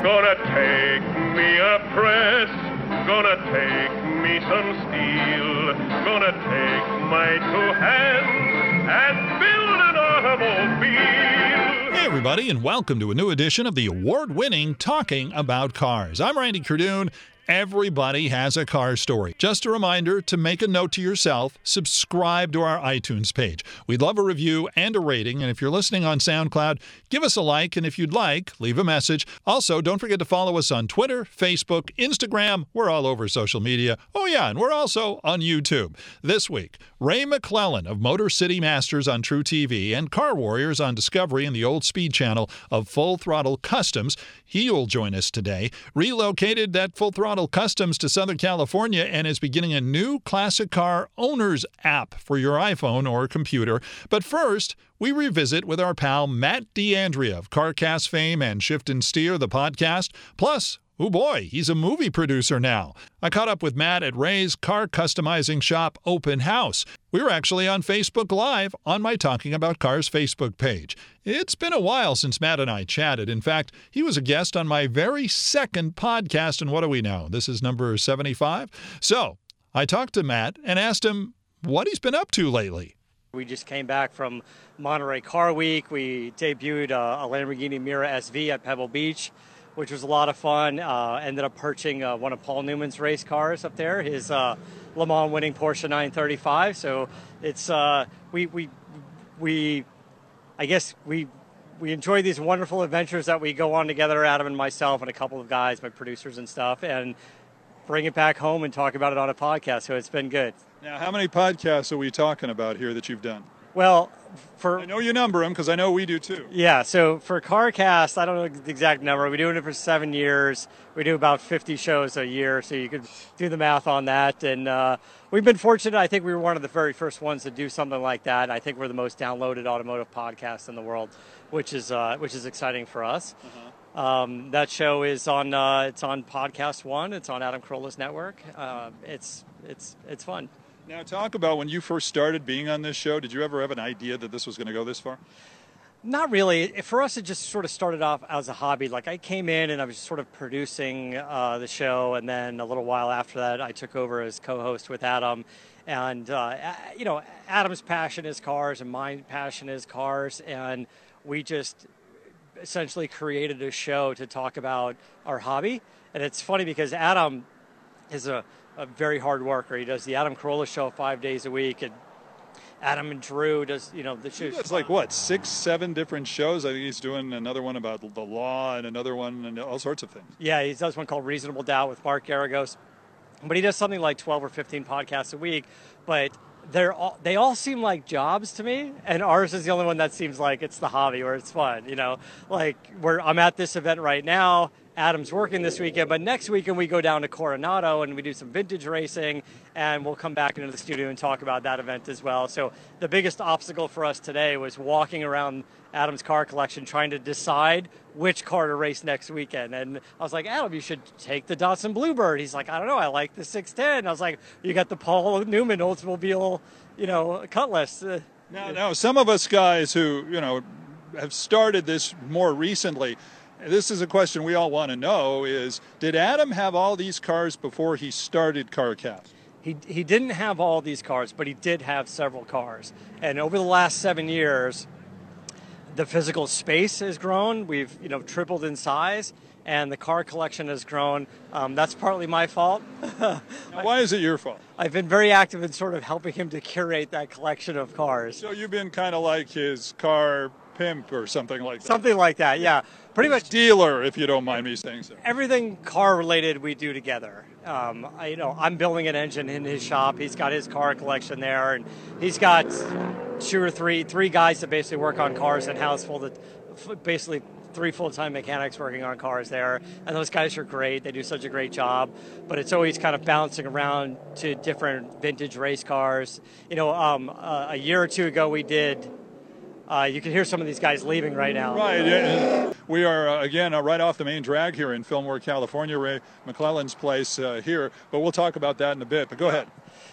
Gonna take me a press, gonna take me some steel, gonna take my two hands and build an automobile. Hey, everybody, and welcome to a new edition of the award winning Talking About Cars. I'm Randy Cardoon. Everybody has a car story. Just a reminder to make a note to yourself, subscribe to our iTunes page. We'd love a review and a rating. And if you're listening on SoundCloud, give us a like. And if you'd like, leave a message. Also, don't forget to follow us on Twitter, Facebook, Instagram. We're all over social media. Oh, yeah, and we're also on YouTube. This week, Ray McClellan of Motor City Masters on truTV and Car Warriors on Discovery and the Old Speed channel of Full Throttle Customs. He will join us today. Relocated that Full Throttle Customs to Southern California and is beginning a new classic car owners app for your iPhone or computer. But first, we revisit with our pal Matt D'Andrea of CarCast fame and Shift and Steer, the podcast. Plus, Oh boy, he's a movie producer now. I caught up with Matt at Ray's car customizing shop open house. We were actually on Facebook Live on my Talking About Cars Facebook page. It's been a while since Matt and I chatted. In fact, he was a guest on my very second podcast, and what do we know? This is number 75. So I talked to Matt and asked him what he's been up to lately. We just came back from Monterey Car Week. We debuted a, a Lamborghini Miura SV at Pebble Beach which was a lot of fun. Uh, ended up perching uh, one of Paul Newman's race cars up there, his uh, Le Mans winning Porsche 935. So it's uh, we we we I guess we we enjoy these wonderful adventures that we go on together, Adam and myself and a couple of guys, my producers and stuff, and bring it back home and talk about it on a podcast. So it's been good. Now, how many podcasts are we talking about here that you've done? Well, for I know you number them because I know we do too. Yeah, so for CarCast, I don't know the exact number. We've been doing it for seven years. We do about 50 shows a year, so you could do the math on that. And uh, we've been fortunate. I think we were one of the very first ones to do something like that. I think we're the most downloaded automotive podcast in the world, which is uh, which is exciting for us. Uh-huh. Um, that show is on uh, it's on Podcast One. It's on Adam Carolla's network. Uh, it's it's it's fun. Now, talk about when you first started being on this show. Did you ever have an idea that this was going to go this far? Not really. For us, it just sort of started off as a hobby. Like I came in and I was sort of producing uh, the show, and then a little while after that, I took over as co-host with Adam. And uh, you know, Adam's passion is cars, and my passion is cars, and we just essentially created a show to talk about our hobby. And it's funny because Adam is a a very hard worker. He does the Adam Carolla show five days a week, and Adam and Drew does you know the show. It's like what six, seven different shows. I think he's doing another one about the law and another one and all sorts of things. Yeah, he does one called Reasonable Doubt with Mark Geragos, but he does something like twelve or fifteen podcasts a week. But they're all, they all seem like jobs to me, and ours is the only one that seems like it's the hobby or it's fun. You know, like where I'm at this event right now Adam's working this weekend, but next weekend we go down to Coronado and we do some vintage racing, and we'll come back into the studio and talk about that event as well. So the biggest obstacle for us today was walking around Adam's car collection trying to decide which car to race next weekend. And I was like, Adam, you should take the Datsun Bluebird. He's like, I don't know, I like the 610. I was like, you got the Paul Newman Oldsmobile, you know, Cutlass. Uh, now, now, some of us guys who, you know, have started this more recently, this is a question we all want to know is did Adam have all these cars before he started CarCast? He, he didn't have all these cars, but he did have several cars. And over the last seven years, the physical space has grown. We've you know tripled in size, and the car collection has grown. Um, that's partly my fault. why is it your fault? I've been very active in sort of helping him to curate that collection of cars. So you've been kind of like his car pimp or something like that. Something like that, yeah. Pretty much dealer, if you don't mind me saying so. Everything car related we do together. Um, I, you know, I'm building an engine in his shop. He's got his car collection there, and he's got two or three three guys that basically work on cars in house, full of basically three full-time mechanics working on cars there and those guys are great they do such a great job but it's always kind of bouncing around to different vintage race cars you know um, uh, a year or two ago we did uh, you can hear some of these guys leaving right now. Right. We are, uh, again, uh, right off the main drag here in Fillmore, California, Ray McClellan's place uh, here, but we'll talk about that in a bit. But go ahead.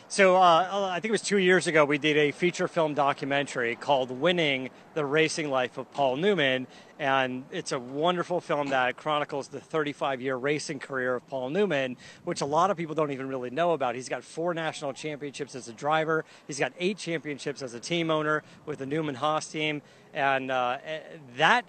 So uh, I think it was two years ago we did a feature film documentary called "Winning: The Racing Life of Paul Newman," and it's a wonderful film that chronicles the 35-year racing career of Paul Newman, which a lot of people don't even really know about. He's got four national championships as a driver. He's got eight championships as a team owner with the Newman Haas team, and uh, that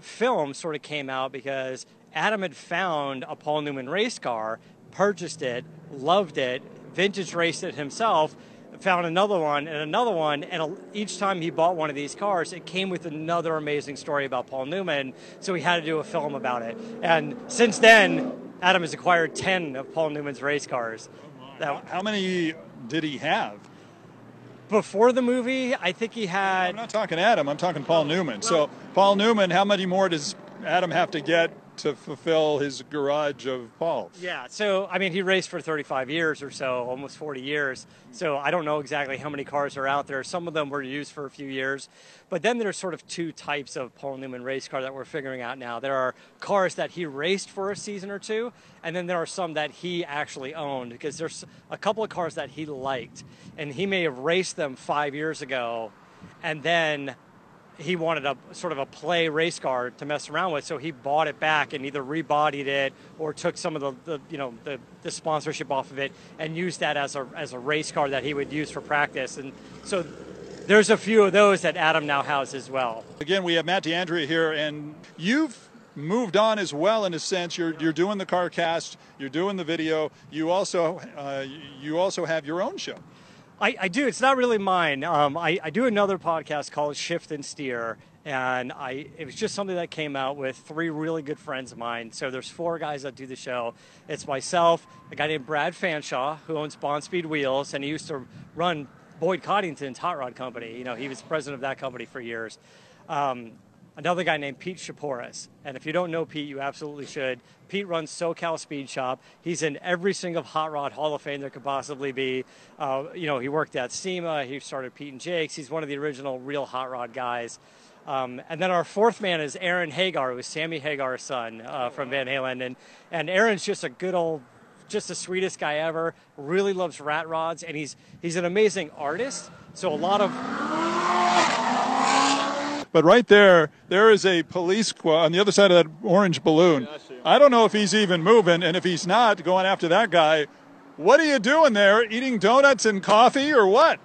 film sort of came out because Adam had found a Paul Newman race car, purchased it, loved it, vintage raced it himself, found another one and another one, and each time he bought one of these cars, it came with another amazing story about Paul Newman. So he had to do a film about it. And since then, Adam has acquired 10 of Paul Newman's race cars. Oh now, how many did he have? Before the movie, I think he had. I'm not talking Adam, I'm talking Paul Newman. So, Paul Newman, how many more does Adam have to get to fulfill his garage of Paul. Yeah, so I mean, he raced for 35 years or so, almost 40 years. So I don't know exactly how many cars are out there. Some of them were used for a few years, but then there's sort of two types of Paul Newman race car that we're figuring out now. There are cars that he raced for a season or two, and then there are some that he actually owned because there's a couple of cars that he liked, and he may have raced them five years ago, and then he wanted a sort of a play race car to mess around with, so he bought it back and either rebodied it or took some of the, the you know the, the sponsorship off of it and used that as a as a race car that he would use for practice. And so there's a few of those that Adam now has as well. Again, we have Matt D'Andrea here, and you've moved on as well in a sense. You're you're doing the car cast, you're doing the video. You also uh, you also have your own show. I, I do. It's not really mine. Um, I, I do another podcast called Shift and Steer, and I it was just something that came out with three really good friends of mine. So there's four guys that do the show. It's myself, a guy named Brad Fanshaw who owns Bonspeed Wheels, and he used to run Boyd Coddington's hot rod company. You know, he was president of that company for years. Um, another guy named Pete Chapouris. And if you don't know Pete, you absolutely should. Pete runs SoCal Speed Shop. He's in every single Hot Rod Hall of Fame there could possibly be. Uh, you know, he worked at SEMA. He started Pete and Jake's. He's one of the original real hot rod guys. Um, and then our fourth man is Aaron Hagar, who is Sammy Hagar's son uh, from Van Halen. And, and Aaron's just a good old, just the sweetest guy ever. Really loves rat rods, and he's he's an amazing artist. So a lot of but right there, there is a police squad on the other side of that orange balloon. I don't know if he's even moving, and if he's not going after that guy, what are you doing there? Eating donuts and coffee, or what?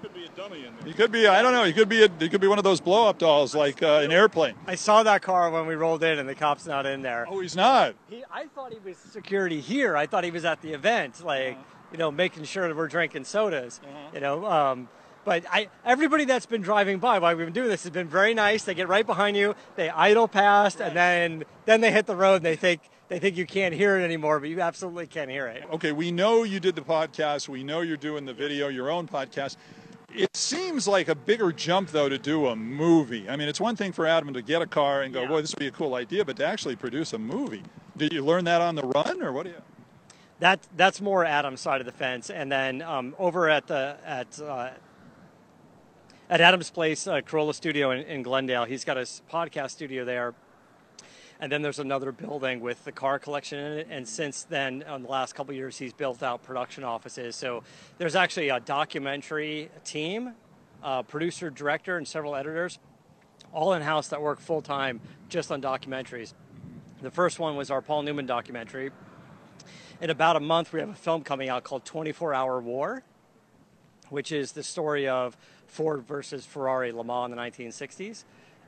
He could be a dummy in there. He could be. I don't know. He could be. A, he could be one of those blow-up dolls, like uh, an airplane. I saw that car when we rolled in, and the cop's not in there. Oh, he's not. He, I thought he was security here. I thought he was at the event, like uh-huh. you know, making sure that we're drinking sodas. Uh-huh. You know. Um, but I, everybody that's been driving by while we've been doing this has been very nice. They get right behind you, they idle past, and then then they hit the road and they think they think you can't hear it anymore, but you absolutely can hear it. Okay, we know you did the podcast. We know you're doing the video, your own podcast. It seems like a bigger jump, though, to do a movie. I mean, it's one thing for Adam to get a car and go, yeah. boy, this would be a cool idea, but to actually produce a movie. Did you learn that on the run, or what do you? That that's more Adam's side of the fence, and then um, over at the at uh, at Adam's Place, uh, Carolla Studio in, in Glendale. He's got his podcast studio there. And then there's another building with the car collection in it. And since then, in the last couple years, he's built out production offices. So there's actually a documentary team, uh, producer, director, and several editors, all in house that work full time just on documentaries. The first one was our Paul Newman documentary. In about a month, we have a film coming out called 24 Hour War, which is the story of Ford versus Ferrari Le Mans in the 1960s.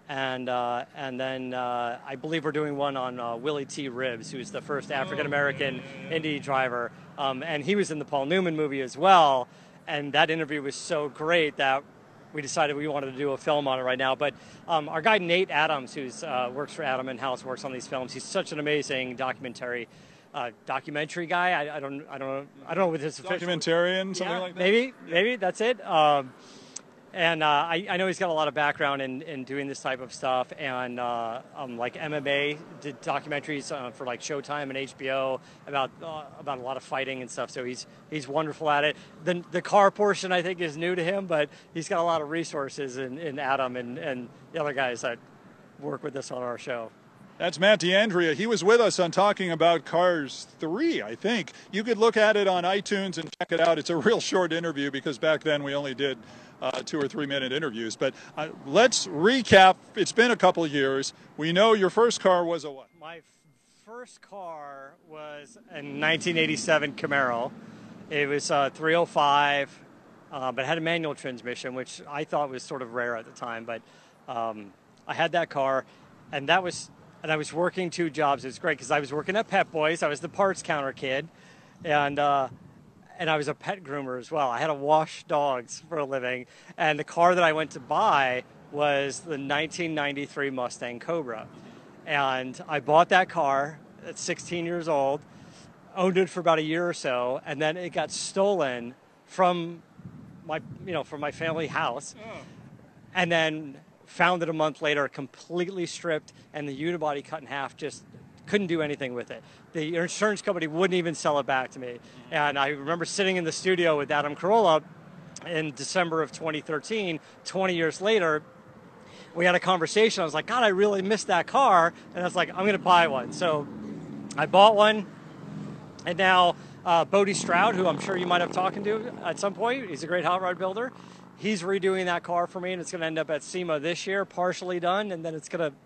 And, uh, and then uh, I believe we're doing one on uh, Willy T. Ribbs, who's the first African American Indy driver. Um, and he was in the Paul Newman movie as well. And that interview was so great that we decided we wanted to do a film on it right now. But um, our guy Nate Adams, who uh, works for Adam and House, works on these films. He's such an amazing documentary uh, documentary guy. I, I, don't, I don't, know, I don't know with his documentarian, official... something yeah, like that. Maybe, maybe that's it. Um, and uh, I, I, know he's got a lot of background in, in doing this type of stuff, and uh, um, like MMA did documentaries uh, for like Showtime and HBO about uh, about a lot of fighting and stuff. So he's he's wonderful at it. The the car portion I think is new to him, but he's got a lot of resources in, in Adam and, and the other guys that work with us on our show. That's Matt D'Andrea. He was with us on talking about Cars 3, I think. You could look at it on iTunes and check it out. It's a real short interview because back then we only did uh, two or three minute interviews. But uh, let's recap. It's been a couple years. We know your first car was a what? My first car was a 1987 Camaro. It was a 305, uh, but had a manual transmission, which I thought was sort of rare at the time. But um, I had that car, and that was and I was working two jobs. It was great because I was working at Pep Boys. I was the parts counter kid, and uh, and I was a pet groomer as well. I had to wash dogs for a living, and the car that I went to buy was the 1993 Mustang Cobra, and I bought that car at 16 years old, owned it for about a year or so, and then it got stolen from my you know from my family house, oh. and then found it a month later, completely stripped, and the unibody cut in half. Just couldn't do anything with it. The insurance company wouldn't even sell it back to me. And I remember sitting in the studio with Adam Carolla in December of 2013, 20 years later. We had a conversation. I was like, God, I really missed that car. And I was like, I'm going to buy one. So I bought one. And now uh, Bodie Stroud, who I'm sure you might have talked to at some point, he's a great hot rod builder he's redoing that car for me, and it's going to end up at SEMA this year, partially done, and then it's going to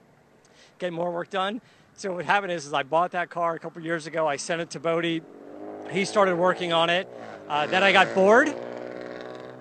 get more work done. So what happened is, is I bought that car a couple years ago. I sent it to Bodie. He started working on it. Uh, then I got bored.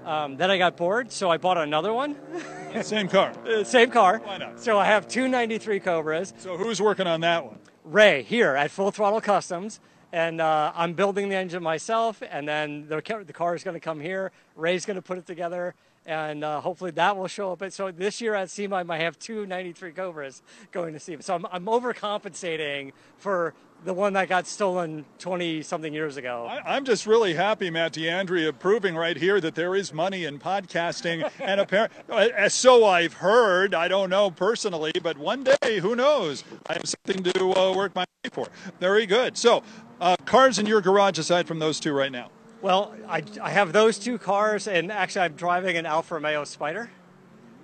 Um, then I got bored, so I bought another one. Same car. Uh, same car. Why not? So I have two 93 Cobras. So who's working on that one? Ray here at Full Throttle Customs. And uh, I'm building the engine myself, and then the, the car is going to come here. Ray's going to put it together, and uh, hopefully that will show up. And so this year at SEMA, I might have two 93 Cobras going to SEMA. So I'm, I'm overcompensating for the one that got stolen 20 something years ago. I, am just really happy, Matt D'Andrea, proving right here that there is money in podcasting. and apparently, so I've heard, I don't know personally, but one day, who knows? I have something to uh, work my way for. Very good. So, uh, cars in your garage aside from those two right now? Well, I, I have those two cars, and actually, I'm driving an Alfa Romeo Spider.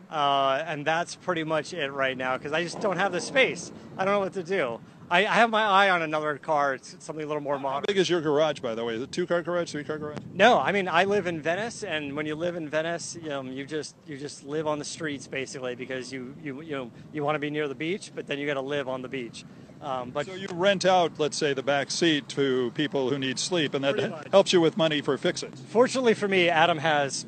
Uh, and that's pretty much it right now because I just don't have the space. I don't know what to do. I, I have my eye on another car, it's something a little more modern. How big is your garage, by the way? Is it two car garage, three car garage? No, I mean I live in Venice, and when you live in Venice, you, know, you just you just live on the streets basically because you you you know you want to be near the beach, but then you got to live on the beach. Um, but so you rent out, let's say, the back seat to people who need sleep, and that helps you with money for fixes. Fortunately for me, Adam has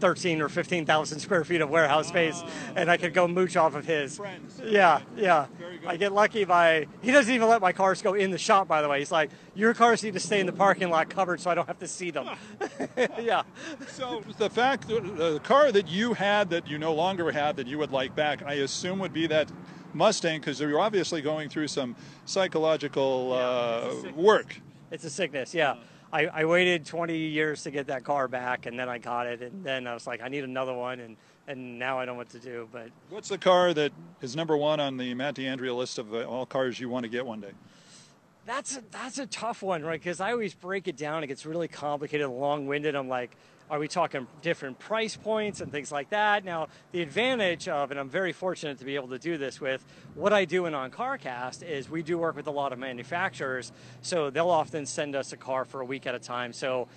13 or 15,000 square feet of warehouse space, and I could go mooch off of his. Friends. Yeah, yeah. I get lucky by he doesn't even let my cars go in the shop. By the way, he's like, your cars need to stay in the parking lot covered, so I don't have to see them. yeah. So the fact, the car that you had that you no longer have that you would like back, I assume would be that Mustang because you're obviously going through some psychological uh, it's work. It's a sickness, yeah. I, I, waited 20 years to get that car back, and then I got it, and then I was like, I need another one, and, and now I don't know what to do. But what's the car that is number one on the Matt D'Andrea list of uh, all cars you want to get one day? That's a, that's a tough one, right? Because I always break it down. It gets really complicated, long-winded. I'm like, are we talking different price points and things like that? Now, the advantage of, and I'm very fortunate to be able to do this with, what I do in On CarCast is we do work with a lot of manufacturers, so they'll often send us a car for a week at a time. So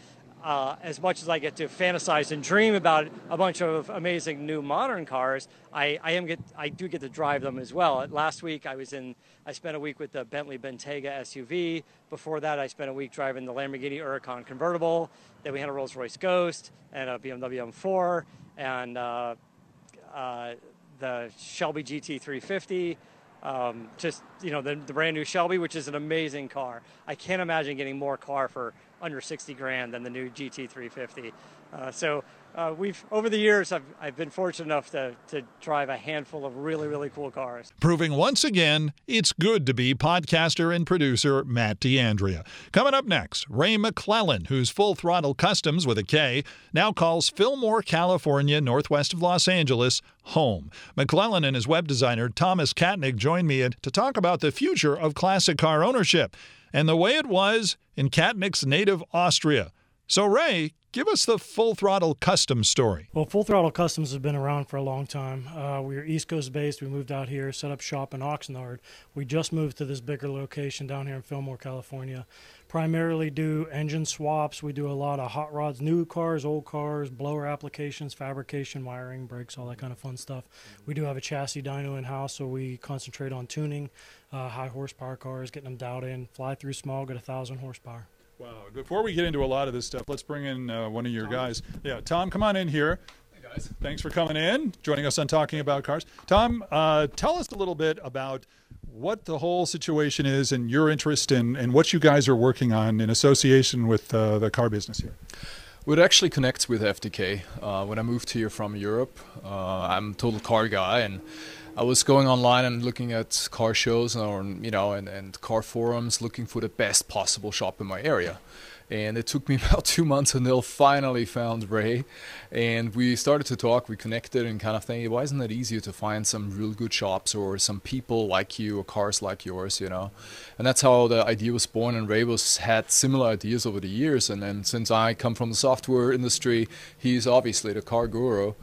uh, as much as I get to fantasize and dream about a bunch of amazing new modern cars, I, I am get I do get to drive them as well. Last week I was in I spent a week with the Bentley Bentayga SUV. Before that I spent a week driving the Lamborghini Huracan convertible. Then we had a Rolls Royce Ghost and a BMW M4 and uh, uh, the Shelby GT350. Um, just you know the, the brand new Shelby, which is an amazing car. I can't imagine getting more car for under 60 grand than the new GT350. Uh, so uh, we've over the years I've, I've been fortunate enough to, to drive a handful of really really cool cars. Proving once again it's good to be podcaster and producer matt D'Andrea. coming up next ray mcclellan whose full throttle customs with a k now calls fillmore california northwest of los angeles home. Mcclellan and his web designer thomas katnick join me to talk about the future of classic car ownership and the way it was in katnick's native austria. So ray Give us the Full Throttle Custom story. Well, Full Throttle Customs has been around for a long time. Uh, we are East Coast based. We moved out here, set up shop in Oxnard. We just moved to this bigger location down here in Fillmore, California. Primarily do engine swaps. We do a lot of hot rods, new cars, old cars, blower applications, fabrication, wiring, brakes, all that kind of fun stuff. We do have a chassis dyno in house, so we concentrate on tuning uh, high horsepower cars, getting them dialed in, fly through small, get a thousand horsepower. Wow. Before we get into a lot of this stuff, let's bring in uh, one of your guys. Yeah, Tom, come on in here. Hey guys. Thanks for coming in, joining us on Talking About Cars. Tom, uh, tell us a little bit about what the whole situation is and your interest in and what you guys are working on in association with uh, the car business here. Well, it actually connects with FDK. Uh, when I moved here from Europe, uh, I'm a total car guy, and I was going online and looking at car shows or you know and, and car forums, looking for the best possible shop in my area. And it took me about two months until finally found Ray, and we started to talk. We connected and kind of thinking, why isn't it easier to find some real good shops or some people like you or cars like yours, you know? And that's how the idea was born. And Ray was had similar ideas over the years. And then since I come from the software industry, he's obviously the car guru.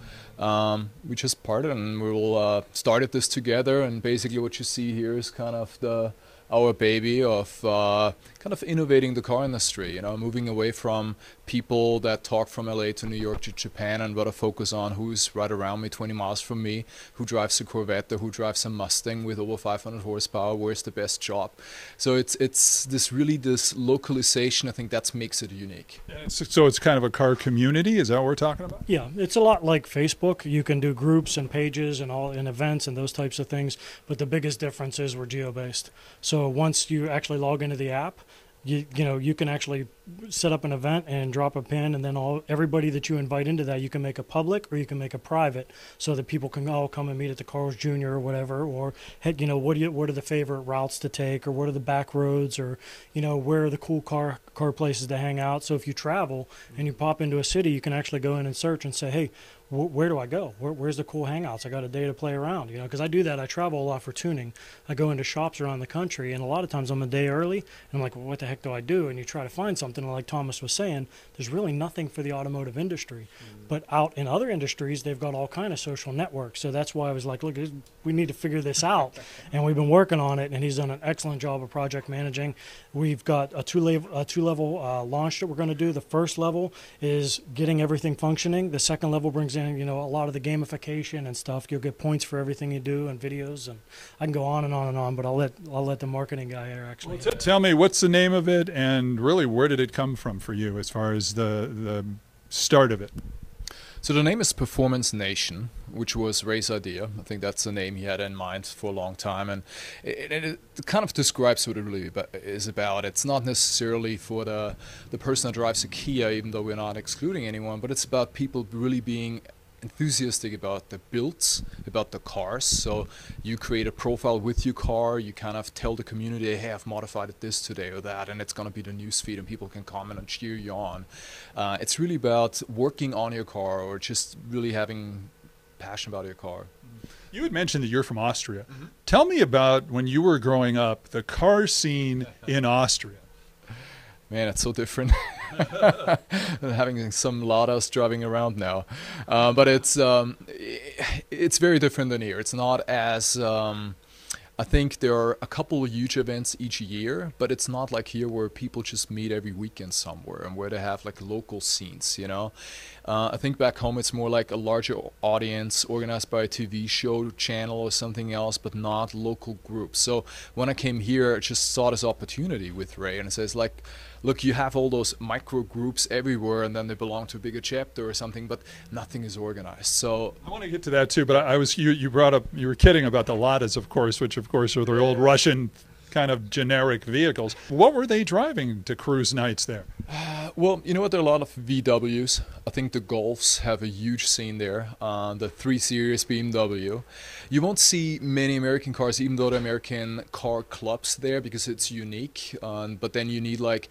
Um, we just parted and we will uh, started this together. And basically, what you see here is kind of the our baby of uh, kind of innovating the car industry. You know, moving away from people that talk from LA to New York to Japan and rather focus on who's right around me, 20 miles from me, who drives a Corvette or who drives a Mustang with over 500 horsepower. Where's the best job? So it's it's this really this localization. I think that makes it unique. So it's kind of a car community. Is that what we're talking about? Yeah, it's a lot like Facebook. You can do groups and pages and all and events and those types of things. But the biggest difference is we're geo based. So once you actually log into the app, you you know you can actually set up an event and drop a pin and then all everybody that you invite into that you can make a public or you can make a private so that people can all come and meet at the Carl's Jr. or whatever or you know what do you what are the favorite routes to take or what are the back roads or you know where are the cool car car places to hang out so if you travel and you pop into a city you can actually go in and search and say hey wh- where do I go? Where, where's the cool hangouts? I got a day to play around, you know, because I do that. I travel a lot for tuning. I go into shops around the country, and a lot of times I'm a day early, and I'm like, well, what the heck do I do? And you try to find something, and like Thomas was saying, there's really nothing for the automotive industry. But out in other industries, they've got all kind of social networks. So that's why I was like, look, we need to figure this out, and we've been working on it. And he's done an excellent job of project managing. We've got a two level a two level uh, launch that we're going to do. The first level is getting everything functioning. The second level brings in you know a lot of the gamification and stuff. You'll get points for everything you do and videos, and I can go on and on and on. But I'll let I'll let the marketing guy here actually. T- tell me what's the name of it and really where did it come from for you as far as the the start of it? So the name is Performance Nation, which was Ray's idea. I think that's the name he had in mind for a long time, and it, it, it kind of describes what it really is about. It's not necessarily for the the person that drives a Kia, even though we're not excluding anyone, but it's about people really being enthusiastic about the builds, about the cars. So you create a profile with your car. You kind of tell the community, "Hey, I've modified it this today or that," and it's going to be the news feed, and people can comment and cheer you on. Uh, it's really about working on your car or just really having passion about your car. You had mentioned that you're from Austria. Tell me about when you were growing up, the car scene in Austria. Man, it's so different having some Ladas driving around now. Uh, but it's um, it's very different than here. It's not as um, I think there are a couple of huge events each year, but it's not like here where people just meet every weekend somewhere and where they have like local scenes, you know. Uh, I think back home it's more like a larger audience organized by a TV show channel or something else, but not local groups. So when I came here, I just saw this opportunity with Ray, and it says like, look, you have all those micro groups everywhere, and then they belong to a bigger chapter or something, but nothing is organized. So I want to get to that too, but I, I was you. You brought up you were kidding about the Ladas, of course, which of course are the old Russian kind of generic vehicles. What were they driving to cruise nights there? Well, you know what? There are a lot of VWs. I think the Golfs have a huge scene there. Uh, the 3 Series BMW. You won't see many American cars, even though the American car clubs there, because it's unique. Um, but then you need like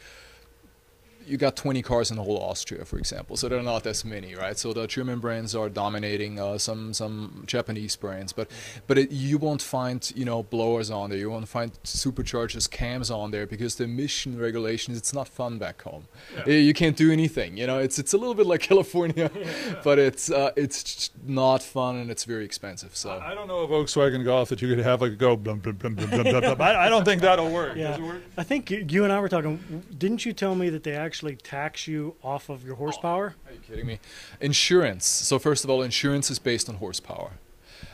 you got 20 cars in the whole Austria, for example. So there are not as many, right? So the German brands are dominating uh, some some Japanese brands, but but it, you won't find you know blowers on there. You won't find superchargers, cams on there because the emission regulations. It's not fun back home. Yeah. You can't do anything. You know, it's it's a little bit like California, yeah. but it's uh, it's not fun and it's very expensive. So I don't know a Volkswagen Golf that you could have like go. Blum, blum, blum, blum, blum, blum. I, I don't think that'll work. Yeah. Work? I think you, you and I were talking. Didn't you tell me that they actually tax you off of your horsepower? Oh, are you kidding me? Insurance. So first of all, insurance is based on horsepower.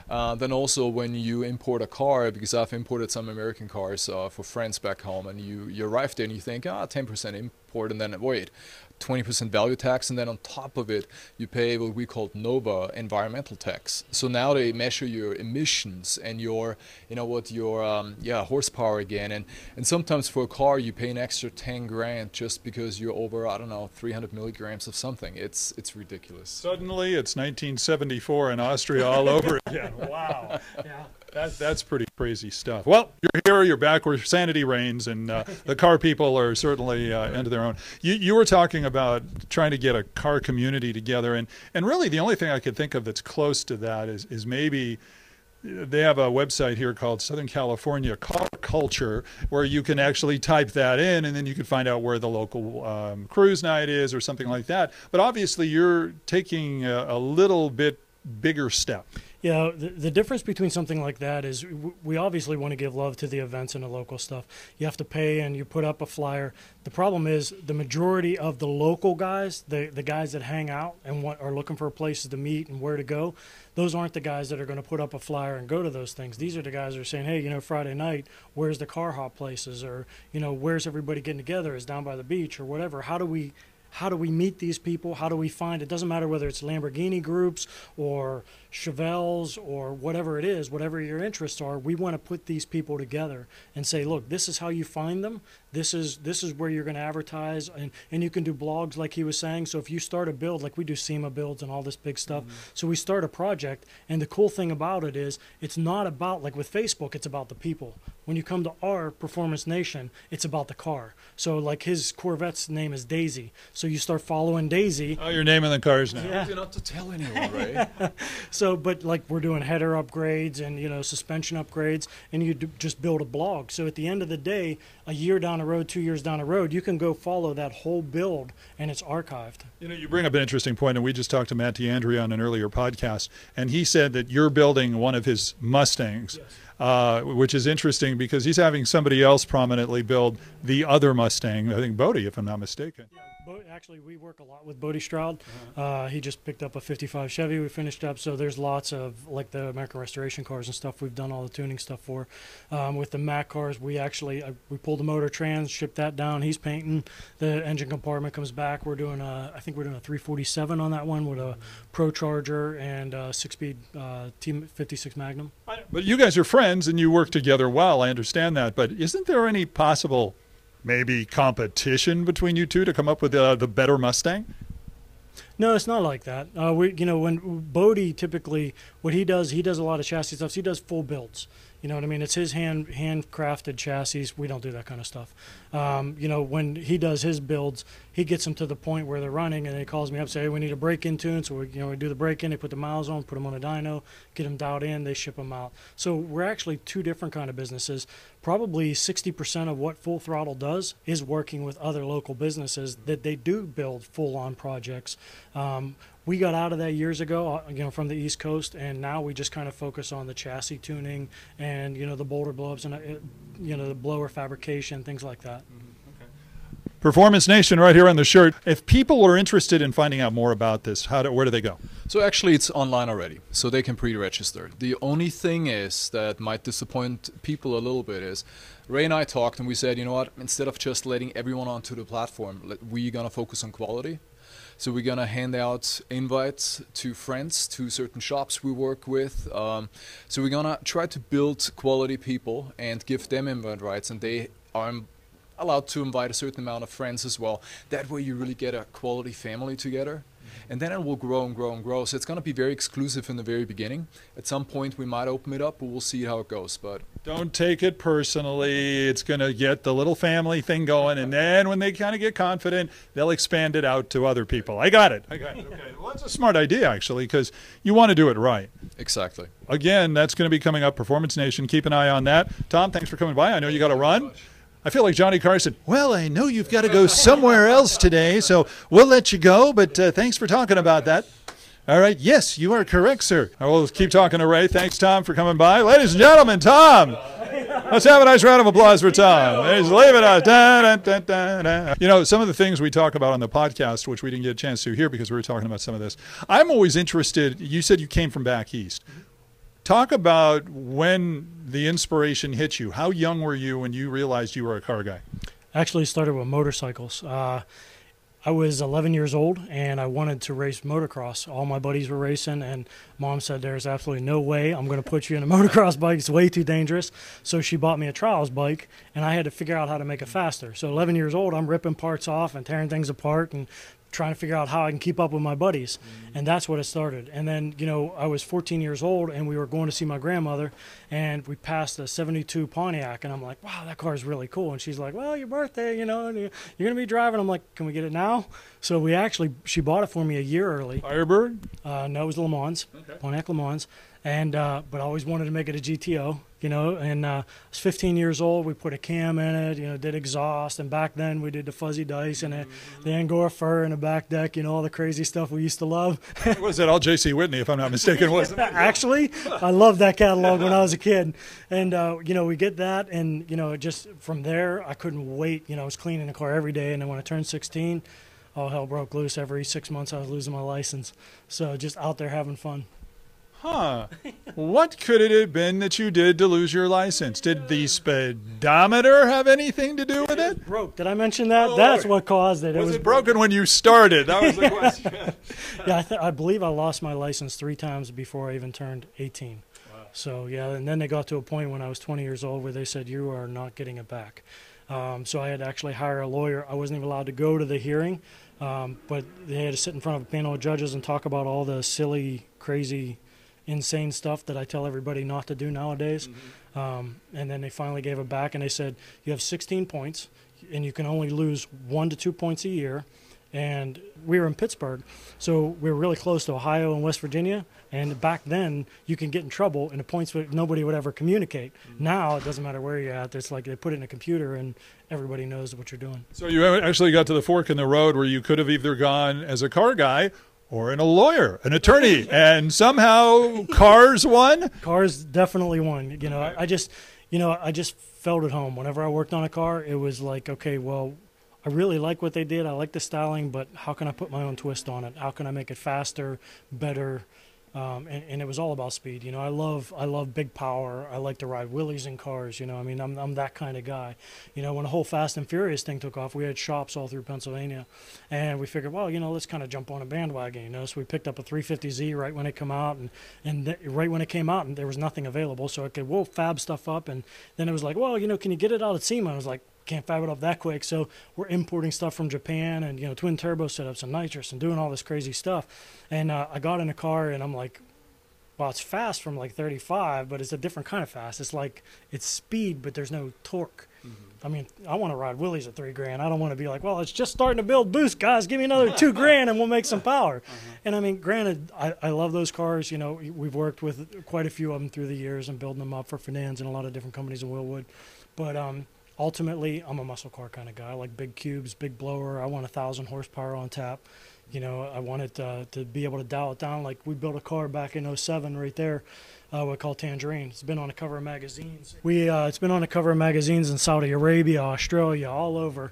Uh, then also when you import a car, because I've imported some American cars uh, for friends back home, and you, you arrive there and you think, ah, 10% import, and then wait, 20% value tax, and then on top of it, you pay what we call NOVA environmental tax. So now they measure your emissions and your, you know what, your um, yeah horsepower again, and and sometimes for a car you pay an extra 10 grand just because you're over I don't know 300 milligrams of something. It's it's ridiculous. Suddenly it's 1974 in Austria all over again. Wow. yeah. That, that's pretty crazy stuff. Well, you're here, you're back where sanity reigns, and uh, the car people are certainly uh, into their own. You, you were talking about trying to get a car community together, and, and really the only thing I could think of that's close to that is, is maybe they have a website here called Southern California Car Culture, where you can actually type that in, and then you can find out where the local um, cruise night is or something like that. But obviously, you're taking a, a little bit bigger step. Yeah, the, the difference between something like that is we obviously want to give love to the events and the local stuff. You have to pay and you put up a flyer. The problem is the majority of the local guys, the, the guys that hang out and want, are looking for places to meet and where to go, those aren't the guys that are going to put up a flyer and go to those things. These are the guys that are saying, hey, you know, Friday night, where's the car hop places? Or, you know, where's everybody getting together? Is down by the beach or whatever. How do we how do we meet these people? How do we find it? Doesn't matter whether it's Lamborghini groups or Chevelles or whatever it is, whatever your interests are. We want to put these people together and say, look, this is how you find them. This is this is where you're going to advertise, and and you can do blogs like he was saying. So if you start a build, like we do SEMA builds and all this big stuff. Mm-hmm. So we start a project, and the cool thing about it is it's not about like with Facebook, it's about the people. When you come to our Performance Nation, it's about the car. So like his Corvette's name is Daisy. So you start following Daisy. Oh, you're naming the cars now. Yeah. You're not to tell anyone, right? so, but like we're doing header upgrades and you know suspension upgrades, and you just build a blog. So at the end of the day, a year down the road, two years down the road, you can go follow that whole build, and it's archived. You know, you bring up an interesting point, and we just talked to Matt D'Andrea on an earlier podcast, and he said that you're building one of his Mustangs. Yes uh, which is interesting because he's having somebody else prominently build the other Mustang. I think Bodie, if I'm not mistaken. Yeah actually, we work a lot with Bodie Stroud. Uh-huh. Uh, he just picked up a 55 Chevy we finished up, so there's lots of, like the American Restoration cars and stuff, we've done all the tuning stuff for. Um, with the Mac cars, we actually, uh, we pulled the motor trans, shipped that down. He's painting. The engine compartment comes back. We're doing a, I think we're doing a 347 on that one with a Pro Charger and a six-speed uh, T56 Magnum. But you guys are friends and you work together well. I understand that. But isn't there any possible maybe competition between you two to come up with uh, the better Mustang? No, it's not like that. Uh, we, you know, when Bodie typically, what he does, he does a lot of chassis stuff. So he does full builds. You know what I mean? It's his hand handcrafted chassis. We don't do that kind of stuff. Um, you know, when he does his builds, he gets them to the point where they're running, and he calls me up, say, hey, we need a break-in tune. So we, you know, we do the break-in. They put the miles on, put them on a dyno, get them dialed in. They ship them out. So we're actually two different kind of businesses. Probably 60% of what Full Throttle does is working with other local businesses that they do build full-on projects. Um, we got out of that years ago, uh, you know, from the East Coast, and now we just kind of focus on the chassis tuning and you know the boulder blowups and uh, you know the blower fabrication, things like that. Mm-hmm. Performance Nation, right here on the shirt. If people are interested in finding out more about this, how do, where do they go? So actually, it's online already, so they can pre-register. The only thing is that might disappoint people a little bit is Ray and I talked and we said, you know what? Instead of just letting everyone onto the platform, we're gonna focus on quality. So we're gonna hand out invites to friends to certain shops we work with. Um, so we're gonna try to build quality people and give them invite rights, and they are allowed to invite a certain amount of friends as well. That way, you really get a quality family together. And then it will grow and grow and grow. So it's going to be very exclusive in the very beginning. At some point, we might open it up, but we'll see how it goes. But Don't take it personally. It's going to get the little family thing going, and then when they kind of get confident, they'll expand it out to other people. I got it. I got it. Okay. Well, that's a smart idea, actually, because you want to do it right. exactly. Again, that's going to be coming up. Performance Nation. Keep an eye on that. Tom, thanks for coming by. I know you got to run. I feel like Johnny Carson. Well, I know you've got to go somewhere else today, so we'll let you go. But uh, thanks for talking about that. All right. Yes, you are correct, sir. I will keep talking to Ray. Thanks, Tom, for coming by. Ladies and gentlemen, Tom. Let's have a nice round of applause for Tom. He's leaving us. Da, da, da. You know, some of the things we talk about on the podcast, which we didn't get a chance to hear because we were talking about some of this. I'm always interested. You said you came from back east. Talk about when the inspiration hit you. How young were you when you realized you were a car guy? Actually, started with motorcycles. Uh, I was 11 years old and I wanted to race motocross. All my buddies were racing, and mom said, There's absolutely no way I'm going to put you in a motocross bike. It's way too dangerous. So she bought me a trials bike, and I had to figure out how to make it faster. So, 11 years old, I'm ripping parts off and tearing things apart and trying to figure out how I can keep up with my buddies. And that's what it started. And then, you know, I was 14 years old and we were going to see my grandmother and we passed a 72 Pontiac and I'm like, wow, that car is really cool. And she's like, well, your birthday, you know, and you're going to be driving. I'm like, can we get it now? So we actually, she bought it for me a year early. Firebird? Uh, no, it was Le Mans, Pontiac Le Mans. And, uh, but I always wanted to make it a GTO, you know, and uh, I was 15 years old. We put a cam in it, you know, did exhaust. And back then we did the fuzzy dice and a, the Angora fur and the back deck, you know, all the crazy stuff we used to love. was it all J.C. Whitney, if I'm not mistaken, wasn't it? Actually, I loved that catalog when I was a kid, and uh, you know we get that, and you know it just from there I couldn't wait. You know I was cleaning the car every day, and then when I turned 16, all hell broke loose. Every six months I was losing my license, so just out there having fun. Huh. what could it have been that you did to lose your license? Did the speedometer have anything to do with it? Broke. Did I mention that? Oh, That's Lord. what caused it. It was it broken when you started? That was the question. Yeah, I, th- I believe I lost my license three times before I even turned 18. So yeah, and then they got to a point when I was 20 years old where they said you are not getting it back. Um, so I had to actually hire a lawyer. I wasn't even allowed to go to the hearing, um, but they had to sit in front of a panel of judges and talk about all the silly, crazy, insane stuff that I tell everybody not to do nowadays. Um, and then they finally gave it back, and they said you have 16 points, and you can only lose one to two points a year. And we were in Pittsburgh, so we were really close to Ohio and West Virginia. And back then, you can get in trouble, and the points would, nobody would ever communicate. Now it doesn't matter where you're at; it's like they put it in a computer, and everybody knows what you're doing. so you actually got to the fork in the road where you could have either gone as a car guy or in a lawyer, an attorney, and somehow cars won. Cars definitely won. You know, I, I just, you know, I just felt at home. Whenever I worked on a car, it was like, okay, well, I really like what they did. I like the styling, but how can I put my own twist on it? How can I make it faster, better? Um, and, and it was all about speed. You know, I love I love big power. I like to ride wheelies in cars. You know, I mean, I'm I'm that kind of guy. You know, when the whole Fast and Furious thing took off, we had shops all through Pennsylvania, and we figured, well, you know, let's kind of jump on a bandwagon. You know, so we picked up a 350Z right when it came out, and and th- right when it came out, and there was nothing available. So I could we'll fab stuff up, and then it was like, well, you know, can you get it out at SEMA? I was like, can't fab it up that quick. So we're importing stuff from Japan and you know twin turbo setups and nitrous and doing all this crazy stuff. And uh, I got in a car and I'm like, well, it's fast from like 35, but it's a different kind of fast. It's like it's speed, but there's no torque. I mean, I want to ride wheelies at three grand. I don't want to be like, well, it's just starting to build boost, guys. Give me another two grand and we'll make some power. And I mean, granted, I, I love those cars. You know, we've worked with quite a few of them through the years and building them up for Fernand's and a lot of different companies in Wilwood. But um, ultimately, I'm a muscle car kind of guy. I like big cubes, big blower. I want a thousand horsepower on tap. You know, I wanted uh, to be able to dial it down. Like we built a car back in 07 right there, uh, we call Tangerine. It's been on the cover of magazines. We uh, it's been on the cover of magazines in Saudi Arabia, Australia, all over.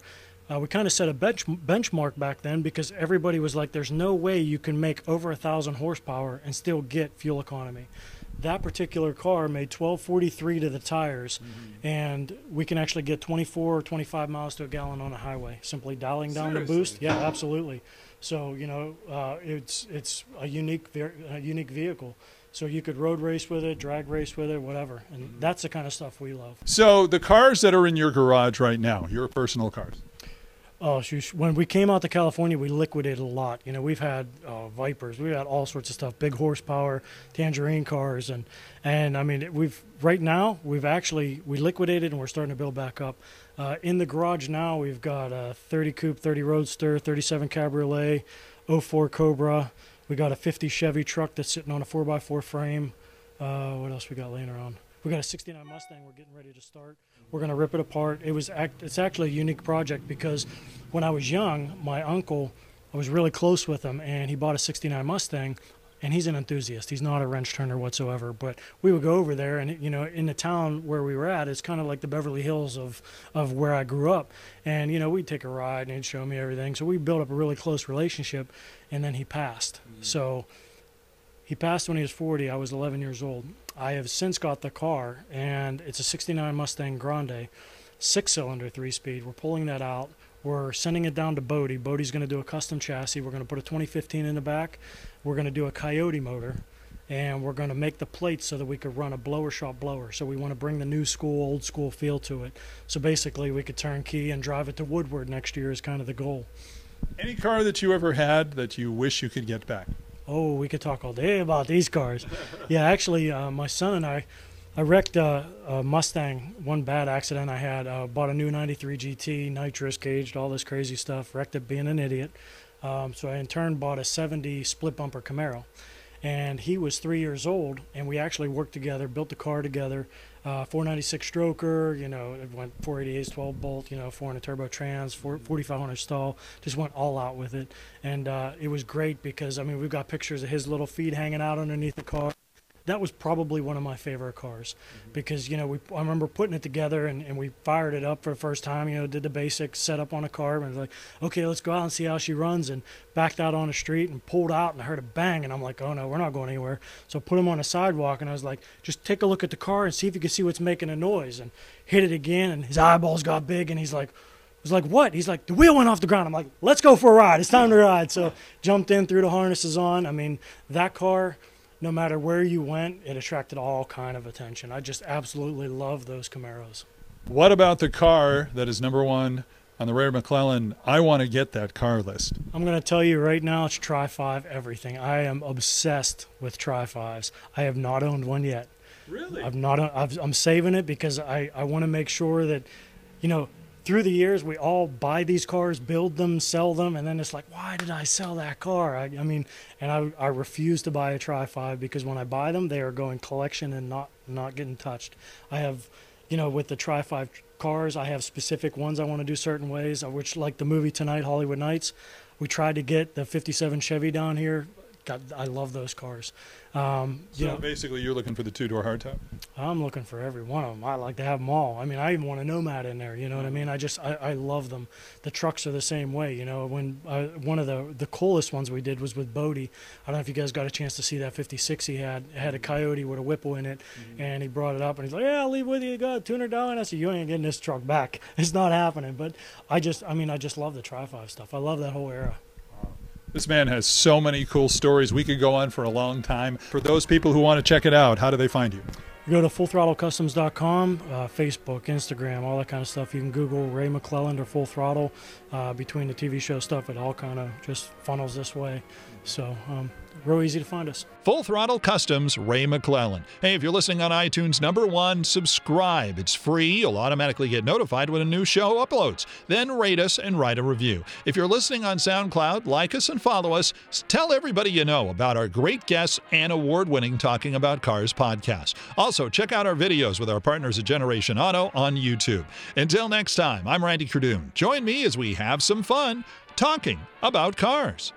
Uh, we kind of set a bench benchmark back then because everybody was like, "There's no way you can make over a thousand horsepower and still get fuel economy." That particular car made 1243 to the tires, and we can actually get 24 or 25 miles to a gallon on a highway simply dialing down the boost. Yeah, absolutely. So you know, uh, it's it's a unique a unique vehicle. So you could road race with it, drag race with it, whatever, and that's the kind of stuff we love. So the cars that are in your garage right now, your personal cars. Oh, shoot. when we came out to California, we liquidated a lot. You know, we've had uh, Vipers, we've had all sorts of stuff, big horsepower, tangerine cars, and and I mean, we've right now we've actually we liquidated and we're starting to build back up. Uh, in the garage now, we've got a 30 coupe, 30 Roadster, 37 Cabriolet, 04 Cobra. We got a 50 Chevy truck that's sitting on a 4x4 frame. Uh, what else we got laying around? We got a 69 Mustang we're getting ready to start. We're going to rip it apart. It was act, it's actually a unique project because when I was young, my uncle, I was really close with him and he bought a 69 Mustang and he's an enthusiast. He's not a wrench turner whatsoever. But we would go over there, and you know, in the town where we were at, it's kind of like the Beverly Hills of of where I grew up. And you know, we'd take a ride, and he'd show me everything. So we built up a really close relationship. And then he passed. Mm-hmm. So he passed when he was 40. I was 11 years old. I have since got the car, and it's a 69 Mustang Grande, six cylinder, three speed. We're pulling that out. We're sending it down to Bodie. Bodie's going to do a custom chassis. We're going to put a 2015 in the back. We're going to do a Coyote motor, and we're going to make the plates so that we could run a blower shop blower. So we want to bring the new school, old school feel to it. So basically, we could turn key and drive it to Woodward next year is kind of the goal. Any car that you ever had that you wish you could get back? Oh, we could talk all day about these cars. yeah, actually, uh, my son and I, I wrecked a, a Mustang. One bad accident I had. Uh, bought a new '93 GT, nitrous caged, all this crazy stuff. Wrecked it being an idiot. Um, so I in turn bought a '70 split bumper Camaro, and he was three years old, and we actually worked together, built the car together. Uh, 496 stroker, you know, it went 488 12 bolt, you know, 400 turbo trans, 4500 stall, just went all out with it. And uh, it was great because, I mean, we've got pictures of his little feet hanging out underneath the car that was probably one of my favorite cars mm-hmm. because you know we I remember putting it together and, and we fired it up for the first time you know did the basic setup on a car and was like okay let's go out and see how she runs and backed out on the street and pulled out and I heard a bang and I'm like oh no we're not going anywhere so I put him on a sidewalk and I was like just take a look at the car and see if you can see what's making a noise and hit it again and his eyeballs got big and he's like I was like, what? He's like, the wheel went off the ground. I'm like, let's go for a ride. It's time to ride. So jumped in, threw the harnesses on. I mean, that car, no matter where you went, it attracted all kind of attention. I just absolutely love those Camaros. What about the car that is number one on the Ray McClellan? I want to get that car list. I'm going to tell you right now, it's Tri Five everything. I am obsessed with Tri Fives. I have not owned one yet. Really? I've not. I've, I'm saving it because I I want to make sure that, you know, through the years, we all buy these cars, build them, sell them, and then it's like, why did I sell that car? I, I mean, and I, I refuse to buy a Tri Five because when I buy them, they are going collection and not not getting touched. I have, you know, with the Tri Five cars, I have specific ones I want to do certain ways, uh, which like the movie tonight, Hollywood Nights. We tried to get the '57 Chevy down here. God, I love those cars. Um, so know, basically, you're looking for the two door hardtop. I'm looking for every one of them. I like to have them all. I mean, I even want a Nomad in there. You know what I mean? I just I, I love them. The trucks are the same way. You know, when uh, one of the the coolest ones we did was with Bodie. I don't know if you guys got a chance to see that 56 he had. It had a Coyote with a Whipple in it, mm-hmm. and he brought it up and he's like, "Yeah, I'll leave with you. Go two hundred dollars." I said, "You ain't getting this truck back. It's not happening." But I just, I mean, I just love the Tri Five stuff. I love that whole era. This man has so many cool stories. We could go on for a long time. For those people who want to check it out, how do they find you? You go to fullthrottlecustoms.com, uh, Facebook, Instagram, all that kind of stuff. You can Google Ray McClelland or Full Throttle. Uh, between the TV show stuff, it all kind of just funnels this way. So um, real easy to find us. Full Throttle Customs, Ray McClellan. Hey, if you're listening on iTunes, number one, subscribe. It's free. You'll automatically get notified when a new show uploads. Then rate us and write a review. If you're listening on SoundCloud, like us and follow us. Tell everybody you know about our great guests and award winning Talking About Cars podcast. Also, check out our videos with our partners at Generation Auto on YouTube. Until next time, I'm Randy Cardoon. Join me as we have some fun talking about cars.